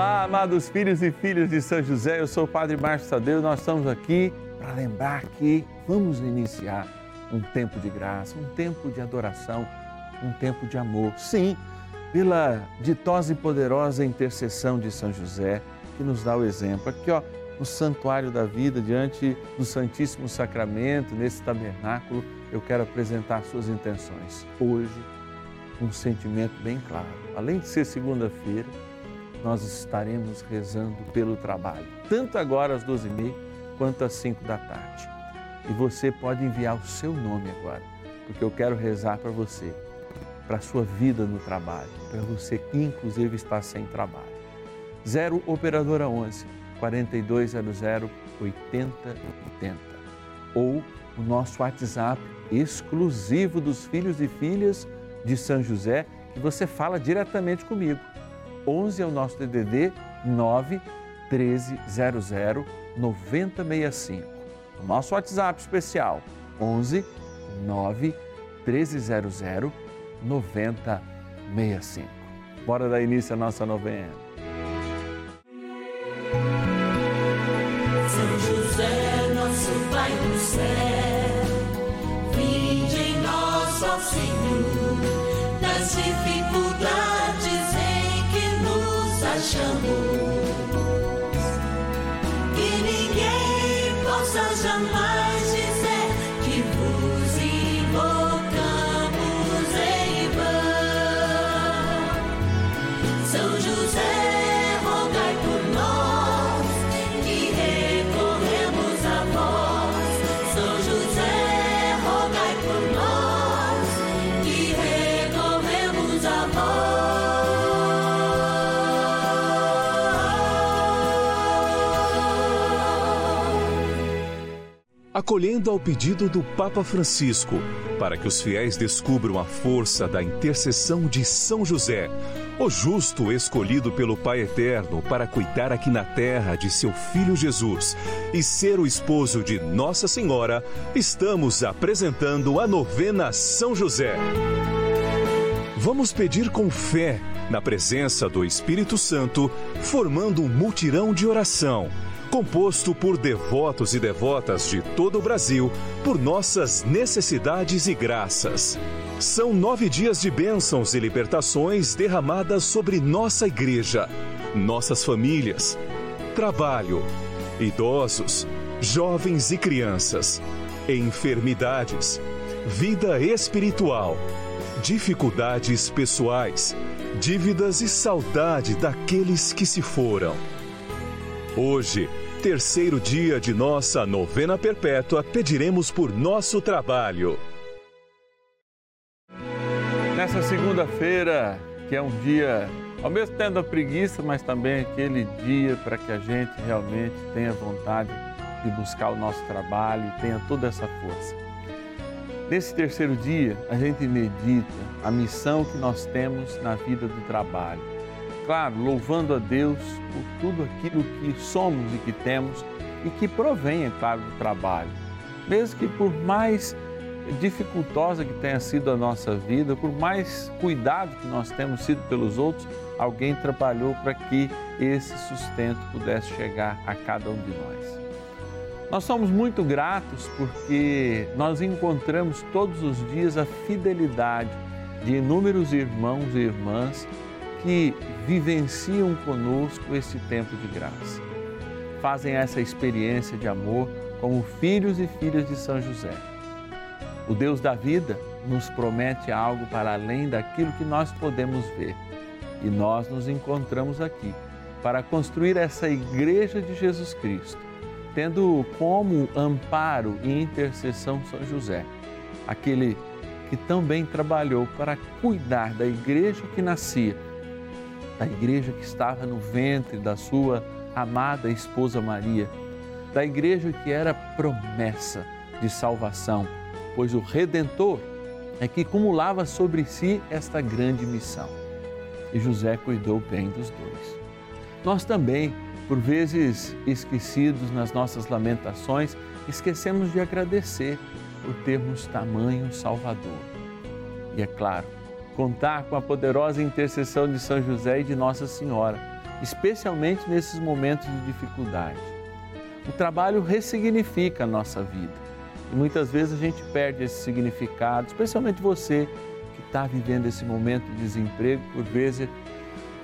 Olá, amados filhos e filhas de São José, eu sou o Padre Márcio Tadeu, nós estamos aqui para lembrar que vamos iniciar um tempo de graça, um tempo de adoração, um tempo de amor. Sim, pela ditosa e poderosa intercessão de São José, que nos dá o exemplo. Aqui, ó, no santuário da vida, diante do Santíssimo Sacramento, nesse tabernáculo, eu quero apresentar suas intenções. Hoje, um sentimento bem claro. Além de ser segunda-feira, nós estaremos rezando pelo trabalho, tanto agora às 12h30 quanto às 5 da tarde. E você pode enviar o seu nome agora, porque eu quero rezar para você, para a sua vida no trabalho, para você que inclusive está sem trabalho. 0 Operadora 11 4200 8080 ou o nosso WhatsApp exclusivo dos filhos e filhas de São José, que você fala diretamente comigo. 11 é o nosso DDD 9 1300 9065. O nosso WhatsApp especial 11 9 1300 9065. Bora dar início à nossa novena. São José, nosso Pai do céu, vinde em nós, ó Senhor, São José, rogai por nós que recorremos a vós. São José, rogai por nós que recorremos a vós. acolhendo ao pedido do Papa Francisco, para que os fiéis descubram a força da intercessão de São José, o justo escolhido pelo Pai Eterno para cuidar aqui na terra de seu filho Jesus e ser o esposo de Nossa Senhora, estamos apresentando a novena São José. Vamos pedir com fé, na presença do Espírito Santo, formando um mutirão de oração, composto por devotos e devotas de todo o Brasil, por nossas necessidades e graças. São nove dias de bênçãos e libertações derramadas sobre nossa igreja, nossas famílias, trabalho, idosos, jovens e crianças, enfermidades, vida espiritual dificuldades pessoais, dívidas e saudade daqueles que se foram. Hoje, terceiro dia de nossa novena perpétua, pediremos por nosso trabalho. Nessa segunda-feira, que é um dia, ao mesmo tempo da preguiça, mas também aquele dia para que a gente realmente tenha vontade de buscar o nosso trabalho e tenha toda essa força. Nesse terceiro dia, a gente medita a missão que nós temos na vida do trabalho. Claro, louvando a Deus por tudo aquilo que somos e que temos e que provém, é claro, do trabalho. Mesmo que por mais dificultosa que tenha sido a nossa vida, por mais cuidado que nós temos sido pelos outros, alguém trabalhou para que esse sustento pudesse chegar a cada um de nós. Nós somos muito gratos porque nós encontramos todos os dias a fidelidade de inúmeros irmãos e irmãs que vivenciam conosco esse tempo de graça. Fazem essa experiência de amor como filhos e filhas de São José. O Deus da vida nos promete algo para além daquilo que nós podemos ver. E nós nos encontramos aqui para construir essa igreja de Jesus Cristo, tendo como amparo e intercessão São José, aquele que também trabalhou para cuidar da igreja que nascia, da igreja que estava no ventre da sua amada esposa Maria, da igreja que era promessa de salvação, pois o Redentor é que cumulava sobre si esta grande missão. E José cuidou bem dos dois. Nós também, por vezes esquecidos nas nossas lamentações, esquecemos de agradecer por termos tamanho Salvador. E é claro, contar com a poderosa intercessão de São José e de Nossa Senhora, especialmente nesses momentos de dificuldade. O trabalho ressignifica a nossa vida e muitas vezes a gente perde esse significado, especialmente você que está vivendo esse momento de desemprego, por vezes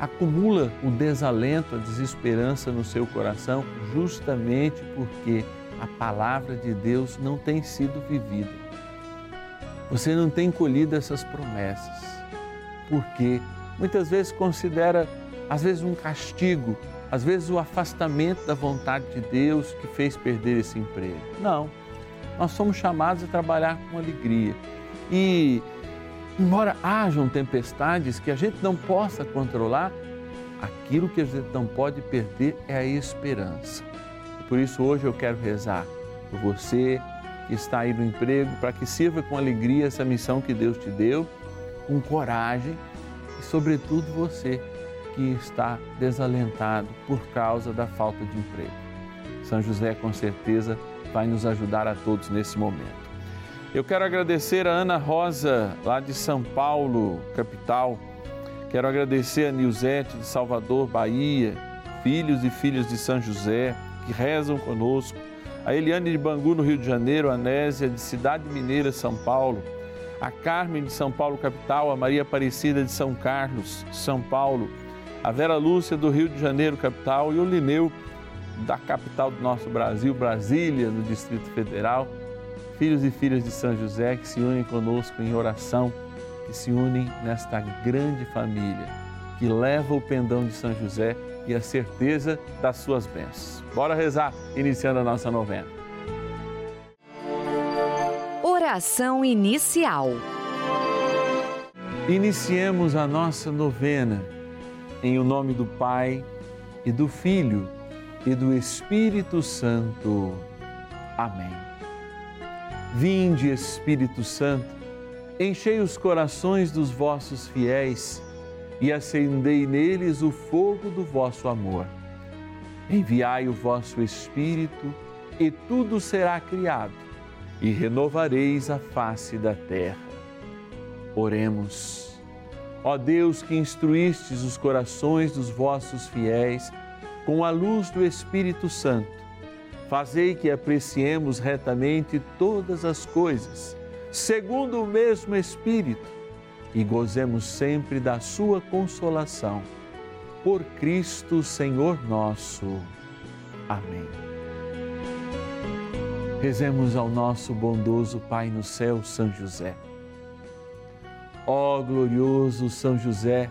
acumula o desalento, a desesperança no seu coração, justamente porque a palavra de Deus não tem sido vivida. Você não tem colhido essas promessas, porque muitas vezes considera, às vezes, um castigo, às vezes, o afastamento da vontade de Deus que fez perder esse emprego. Não, nós somos chamados a trabalhar com alegria. E, embora hajam tempestades que a gente não possa controlar, aquilo que a gente não pode perder é a esperança. Por isso hoje eu quero rezar por você que está aí no emprego, para que sirva com alegria essa missão que Deus te deu, com coragem e, sobretudo, você que está desalentado por causa da falta de emprego. São José, com certeza, vai nos ajudar a todos nesse momento. Eu quero agradecer a Ana Rosa, lá de São Paulo, capital Quero agradecer a Nilzete de Salvador, Bahia, filhos e filhas de São José, que rezam conosco. A Eliane de Bangu, no Rio de Janeiro, a Nésia de Cidade Mineira, São Paulo. A Carmen de São Paulo, capital. A Maria Aparecida de São Carlos, São Paulo. A Vera Lúcia do Rio de Janeiro, capital. E o Lineu, da capital do nosso Brasil, Brasília, no Distrito Federal. Filhos e filhas de São José que se unem conosco em oração que se unem nesta grande família que leva o pendão de São José e a certeza das suas bênçãos. Bora rezar, iniciando a nossa novena. Oração inicial. Iniciemos a nossa novena em o nome do Pai e do Filho e do Espírito Santo. Amém. Vinde, Espírito Santo Enchei os corações dos vossos fiéis e acendei neles o fogo do vosso amor. Enviai o vosso Espírito e tudo será criado e renovareis a face da terra. Oremos. Ó Deus que instruístes os corações dos vossos fiéis com a luz do Espírito Santo, fazei que apreciemos retamente todas as coisas segundo o mesmo Espírito, e gozemos sempre da Sua consolação. Por Cristo, Senhor nosso. Amém. Rezemos ao nosso bondoso Pai no céu, São José. Ó glorioso São José,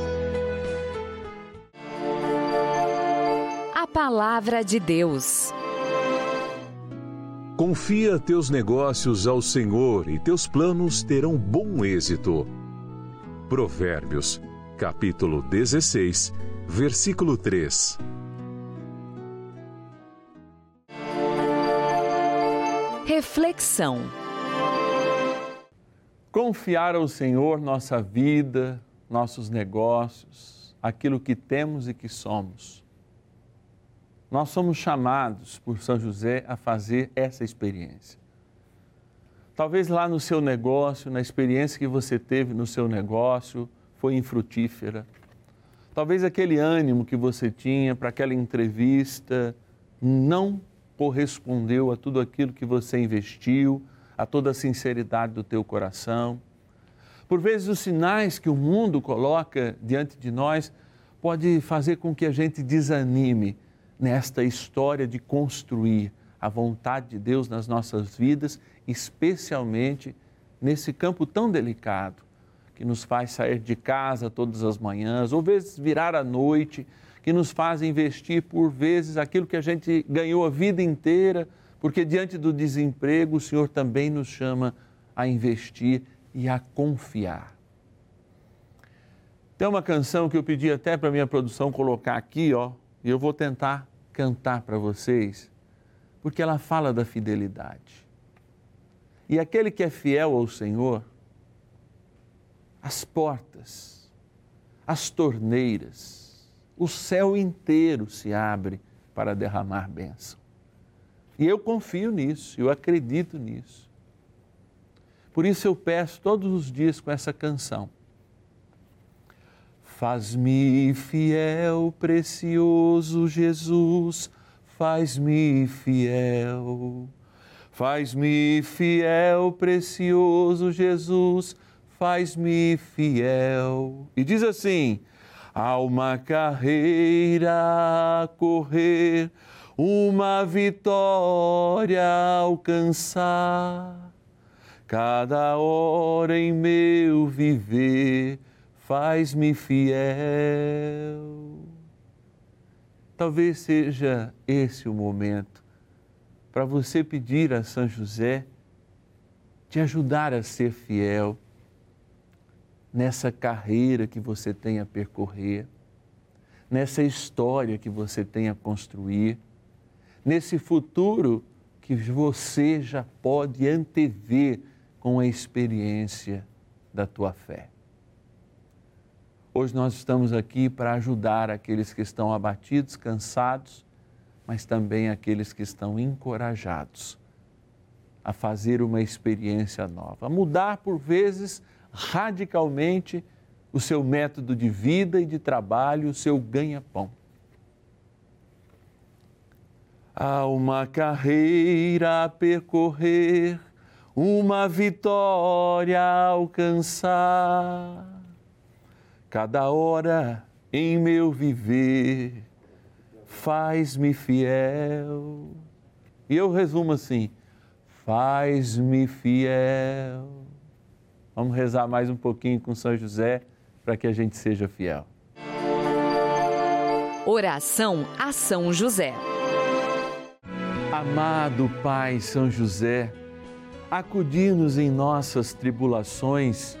Palavra de Deus. Confia teus negócios ao Senhor e teus planos terão bom êxito. Provérbios capítulo 16, versículo 3. Reflexão. Confiar ao Senhor nossa vida, nossos negócios, aquilo que temos e que somos. Nós somos chamados por São José a fazer essa experiência. Talvez lá no seu negócio, na experiência que você teve no seu negócio, foi infrutífera. Talvez aquele ânimo que você tinha para aquela entrevista não correspondeu a tudo aquilo que você investiu, a toda a sinceridade do teu coração. Por vezes os sinais que o mundo coloca diante de nós pode fazer com que a gente desanime nesta história de construir a vontade de Deus nas nossas vidas, especialmente nesse campo tão delicado que nos faz sair de casa todas as manhãs, ou vezes virar à noite, que nos faz investir por vezes aquilo que a gente ganhou a vida inteira, porque diante do desemprego o Senhor também nos chama a investir e a confiar. Tem uma canção que eu pedi até para minha produção colocar aqui, ó, e eu vou tentar cantar para vocês, porque ela fala da fidelidade. E aquele que é fiel ao Senhor, as portas, as torneiras, o céu inteiro se abre para derramar bênção. E eu confio nisso, eu acredito nisso. Por isso eu peço todos os dias com essa canção Faz-me fiel, precioso Jesus, faz-me fiel. Faz-me fiel, precioso Jesus, faz-me fiel. E diz assim: há uma carreira a correr, uma vitória a alcançar. Cada hora em meu viver faz-me fiel. Talvez seja esse o momento para você pedir a São José te ajudar a ser fiel nessa carreira que você tem a percorrer, nessa história que você tem a construir, nesse futuro que você já pode antever com a experiência da tua fé. Hoje nós estamos aqui para ajudar aqueles que estão abatidos, cansados, mas também aqueles que estão encorajados a fazer uma experiência nova, a mudar por vezes radicalmente o seu método de vida e de trabalho, o seu ganha-pão. Há uma carreira a percorrer, uma vitória a alcançar Cada hora em meu viver faz-me fiel. E eu resumo assim: faz-me fiel. Vamos rezar mais um pouquinho com São José para que a gente seja fiel. Oração a São José. Amado Pai São José, acudir-nos em nossas tribulações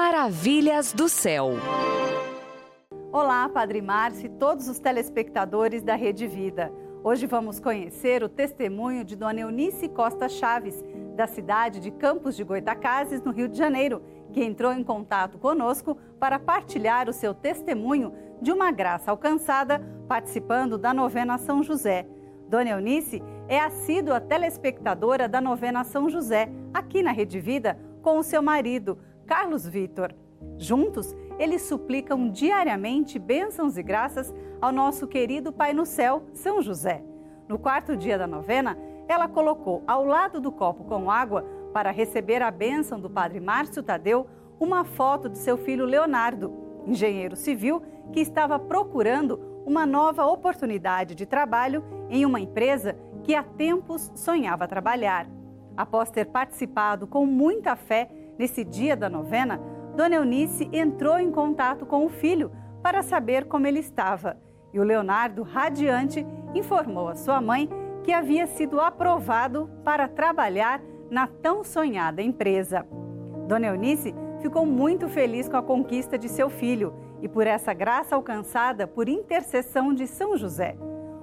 Maravilhas do céu. Olá, Padre Márcio e todos os telespectadores da Rede Vida. Hoje vamos conhecer o testemunho de Dona Eunice Costa Chaves, da cidade de Campos de Goitacazes, no Rio de Janeiro, que entrou em contato conosco para partilhar o seu testemunho de uma graça alcançada participando da novena São José. Dona Eunice é assídua telespectadora da novena São José, aqui na Rede Vida, com o seu marido, Carlos Vitor. Juntos, eles suplicam diariamente bênçãos e graças ao nosso querido Pai no céu, São José. No quarto dia da novena, ela colocou ao lado do copo com água, para receber a bênção do Padre Márcio Tadeu, uma foto de seu filho Leonardo, engenheiro civil que estava procurando uma nova oportunidade de trabalho em uma empresa que há tempos sonhava trabalhar. Após ter participado com muita fé nesse dia da novena, Dona Eunice entrou em contato com o filho para saber como ele estava. E o Leonardo, radiante, informou a sua mãe que havia sido aprovado para trabalhar na tão sonhada empresa. Dona Eunice ficou muito feliz com a conquista de seu filho e por essa graça alcançada por intercessão de São José.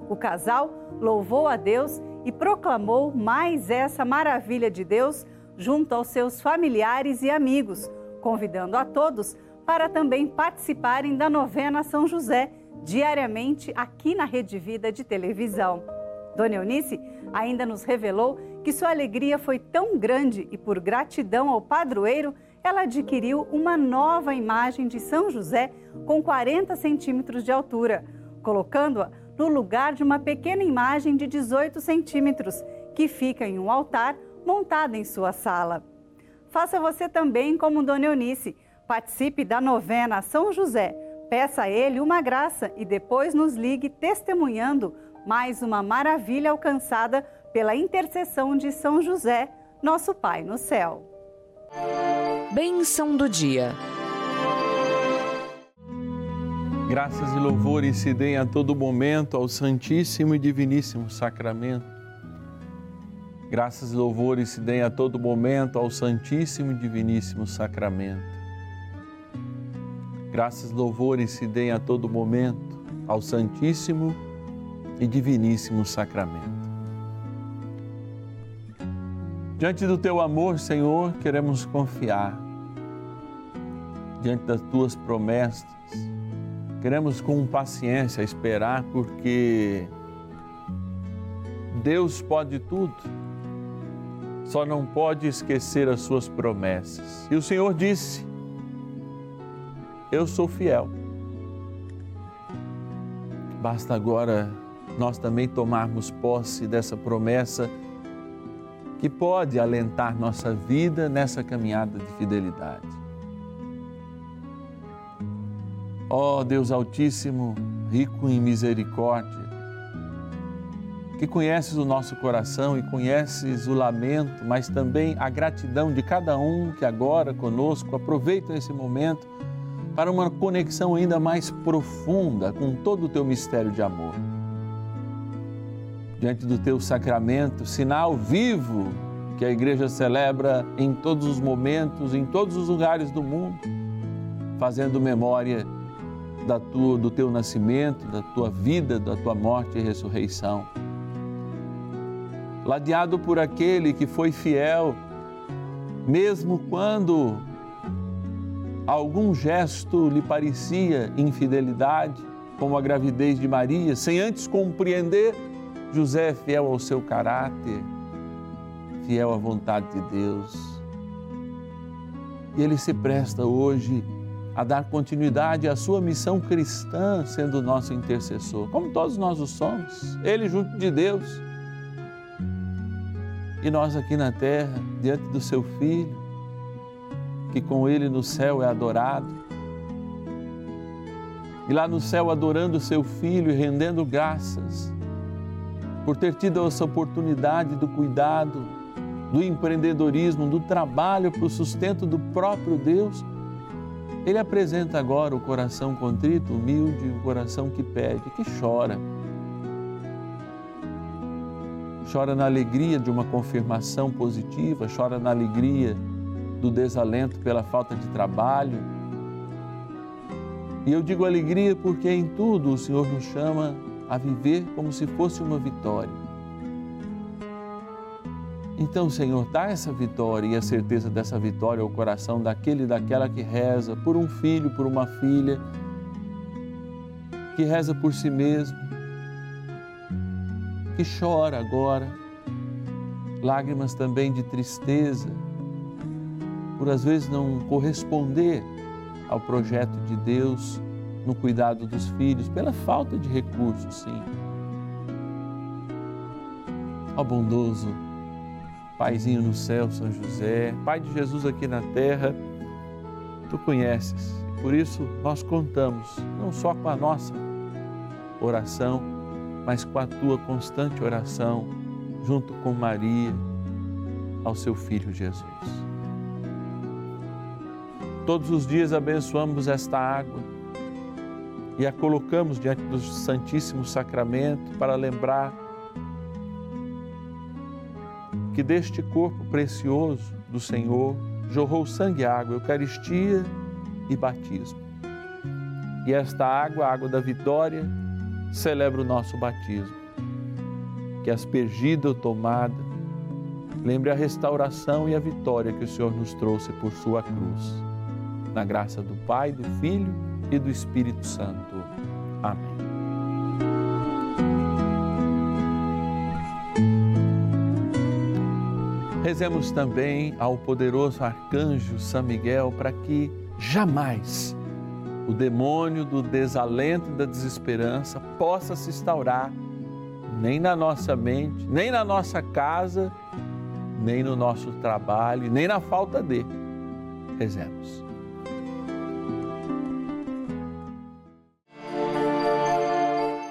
O casal louvou a Deus e proclamou mais essa maravilha de Deus junto aos seus familiares e amigos convidando a todos para também participarem da novena São José, diariamente aqui na Rede Vida de televisão. Dona Eunice ainda nos revelou que sua alegria foi tão grande e, por gratidão ao padroeiro, ela adquiriu uma nova imagem de São José com 40 centímetros de altura, colocando-a no lugar de uma pequena imagem de 18 centímetros, que fica em um altar montado em sua sala. Faça você também como Dona Eunice. Participe da novena São José. Peça a ele uma graça e depois nos ligue testemunhando mais uma maravilha alcançada pela intercessão de São José, nosso Pai no céu. Bênção do dia. Graças e louvores se deem a todo momento ao Santíssimo e Diviníssimo Sacramento. Graças e louvores se deem a todo momento ao Santíssimo e Diviníssimo Sacramento. Graças e louvores se deem a todo momento ao Santíssimo e Diviníssimo Sacramento. Diante do teu amor, Senhor, queremos confiar. Diante das tuas promessas, queremos com paciência esperar, porque Deus pode tudo só não pode esquecer as suas promessas. E o Senhor disse: Eu sou fiel. Basta agora nós também tomarmos posse dessa promessa que pode alentar nossa vida nessa caminhada de fidelidade. Ó oh, Deus Altíssimo, rico em misericórdia, que conheces o nosso coração e conheces o lamento, mas também a gratidão de cada um que agora conosco aproveita esse momento para uma conexão ainda mais profunda com todo o teu mistério de amor. Diante do teu sacramento, sinal vivo que a igreja celebra em todos os momentos, em todos os lugares do mundo, fazendo memória da tua, do teu nascimento, da tua vida, da tua morte e ressurreição ladeado por aquele que foi fiel, mesmo quando algum gesto lhe parecia infidelidade, como a gravidez de Maria, sem antes compreender, José é fiel ao seu caráter, fiel à vontade de Deus. E ele se presta hoje a dar continuidade à sua missão cristã, sendo nosso intercessor, como todos nós o somos, ele junto de Deus e nós aqui na terra, diante do seu Filho, que com ele no céu é adorado, e lá no céu adorando o seu Filho e rendendo graças por ter tido essa oportunidade do cuidado, do empreendedorismo, do trabalho para o sustento do próprio Deus, Ele apresenta agora o coração contrito, humilde, o coração que pede, que chora. Chora na alegria de uma confirmação positiva, chora na alegria do desalento pela falta de trabalho. E eu digo alegria porque em tudo o Senhor nos chama a viver como se fosse uma vitória então, Senhor, dá essa vitória e a certeza dessa vitória ao coração daquele e daquela que reza por um filho, por uma filha, que reza por si mesmo, que chora agora, lágrimas também de tristeza, por às vezes não corresponder ao projeto de Deus no cuidado dos filhos, pela falta de recursos, sim. Ó bondoso, Paizinho no céu, São José, Pai de Jesus aqui na terra, tu conheces. Por isso nós contamos não só com a nossa oração, mas com a tua constante oração junto com Maria ao seu filho Jesus. Todos os dias abençoamos esta água e a colocamos diante do Santíssimo Sacramento para lembrar que deste corpo precioso do Senhor jorrou sangue e água, Eucaristia e batismo. E esta água, a água da vitória, celebra o nosso batismo. Que aspergida ou tomada, lembre a restauração e a vitória que o Senhor nos trouxe por sua cruz. Na graça do Pai, do Filho e do Espírito Santo. Amém. Rezemos também ao poderoso arcanjo São Miguel para que jamais o demônio do desalento e da desesperança possa se instaurar nem na nossa mente, nem na nossa casa, nem no nosso trabalho, nem na falta de. Rezemos.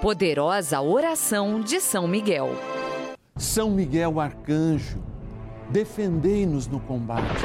Poderosa oração de São Miguel. São Miguel arcanjo defendei-nos no combate.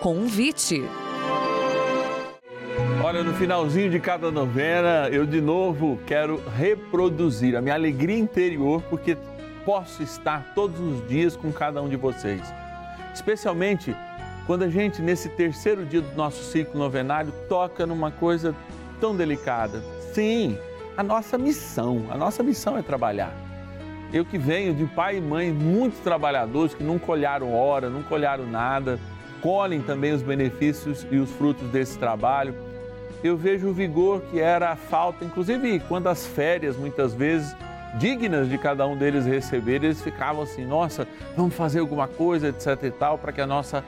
Convite. Olha, no finalzinho de cada novena, eu de novo quero reproduzir a minha alegria interior, porque posso estar todos os dias com cada um de vocês. Especialmente quando a gente, nesse terceiro dia do nosso ciclo novenário, toca numa coisa tão delicada. Sim, a nossa missão. A nossa missão é trabalhar. Eu que venho de pai e mãe muito trabalhadores que nunca olharam hora, nunca olharam nada colhem também os benefícios e os frutos desse trabalho. Eu vejo o vigor que era a falta, inclusive quando as férias, muitas vezes, dignas de cada um deles receber, eles ficavam assim: nossa, vamos fazer alguma coisa, etc e tal, para que nossa,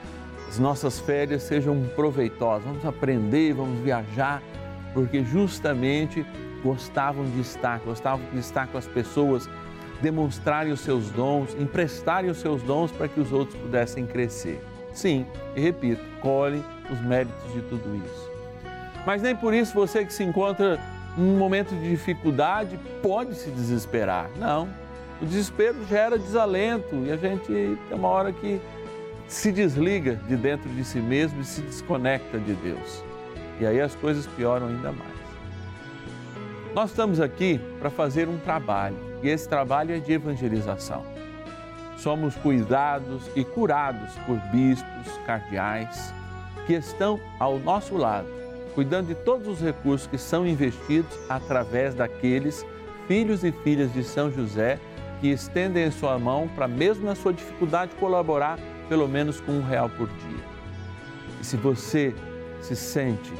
as nossas férias sejam proveitosas. Vamos aprender, vamos viajar, porque justamente gostavam de estar, gostavam de estar com as pessoas, demonstrarem os seus dons, emprestarem os seus dons para que os outros pudessem crescer. Sim, e repito, colhe os méritos de tudo isso. Mas nem por isso você que se encontra num momento de dificuldade pode se desesperar. Não. O desespero gera desalento e a gente tem uma hora que se desliga de dentro de si mesmo e se desconecta de Deus. E aí as coisas pioram ainda mais. Nós estamos aqui para fazer um trabalho e esse trabalho é de evangelização somos cuidados e curados por bispos, cardeais, que estão ao nosso lado, cuidando de todos os recursos que são investidos através daqueles filhos e filhas de São José que estendem a sua mão para, mesmo na sua dificuldade, colaborar pelo menos com um real por dia. E se você se sente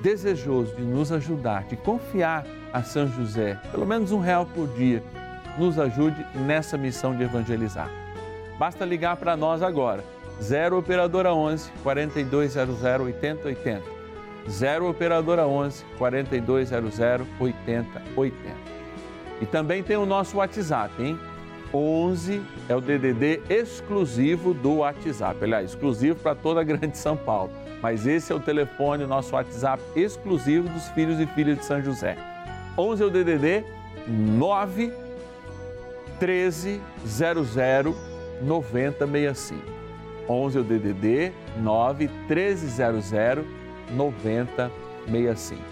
desejoso de nos ajudar, de confiar a São José, pelo menos um real por dia, nos ajude nessa missão de evangelizar. Basta ligar para nós agora, 0 Operadora 11 4200 8080. 0 operadora 11 4200 8080. E também tem o nosso WhatsApp, hein? 11 é o DDD exclusivo do WhatsApp, aliás, exclusivo para toda a Grande São Paulo. Mas esse é o telefone, nosso WhatsApp exclusivo dos filhos e filhas de São José. 11 é o DDD 9 13 00 9065. 11 é o DDD 9 13 00 9065.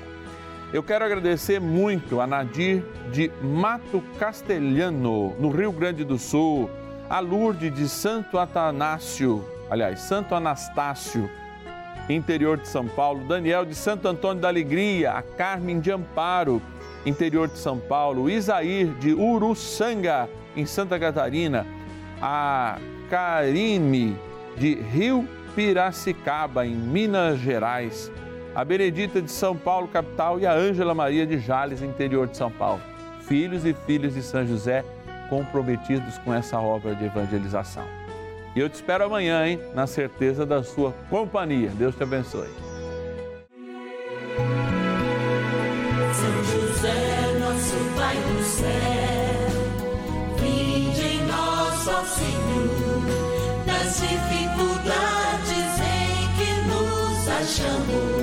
Eu quero agradecer muito a Nadir de Mato Castelhano, no Rio Grande do Sul, a Lourdes de Santo Atanácio, aliás, Santo Anastácio, interior de São Paulo, Daniel de Santo Antônio da Alegria, a Carmen de Amparo, interior de São Paulo, Isair de Uruçanga, em Santa Catarina, a Karine de Rio Piracicaba, em Minas Gerais, a Benedita de São Paulo, capital, e a Ângela Maria de Jales, interior de São Paulo. Filhos e filhas de São José comprometidos com essa obra de evangelização. E eu te espero amanhã, hein, na certeza da sua companhia. Deus te abençoe. José, nosso Pai do céu, vinde em nós, ó Senhor, nas dificuldades em que nos achamos.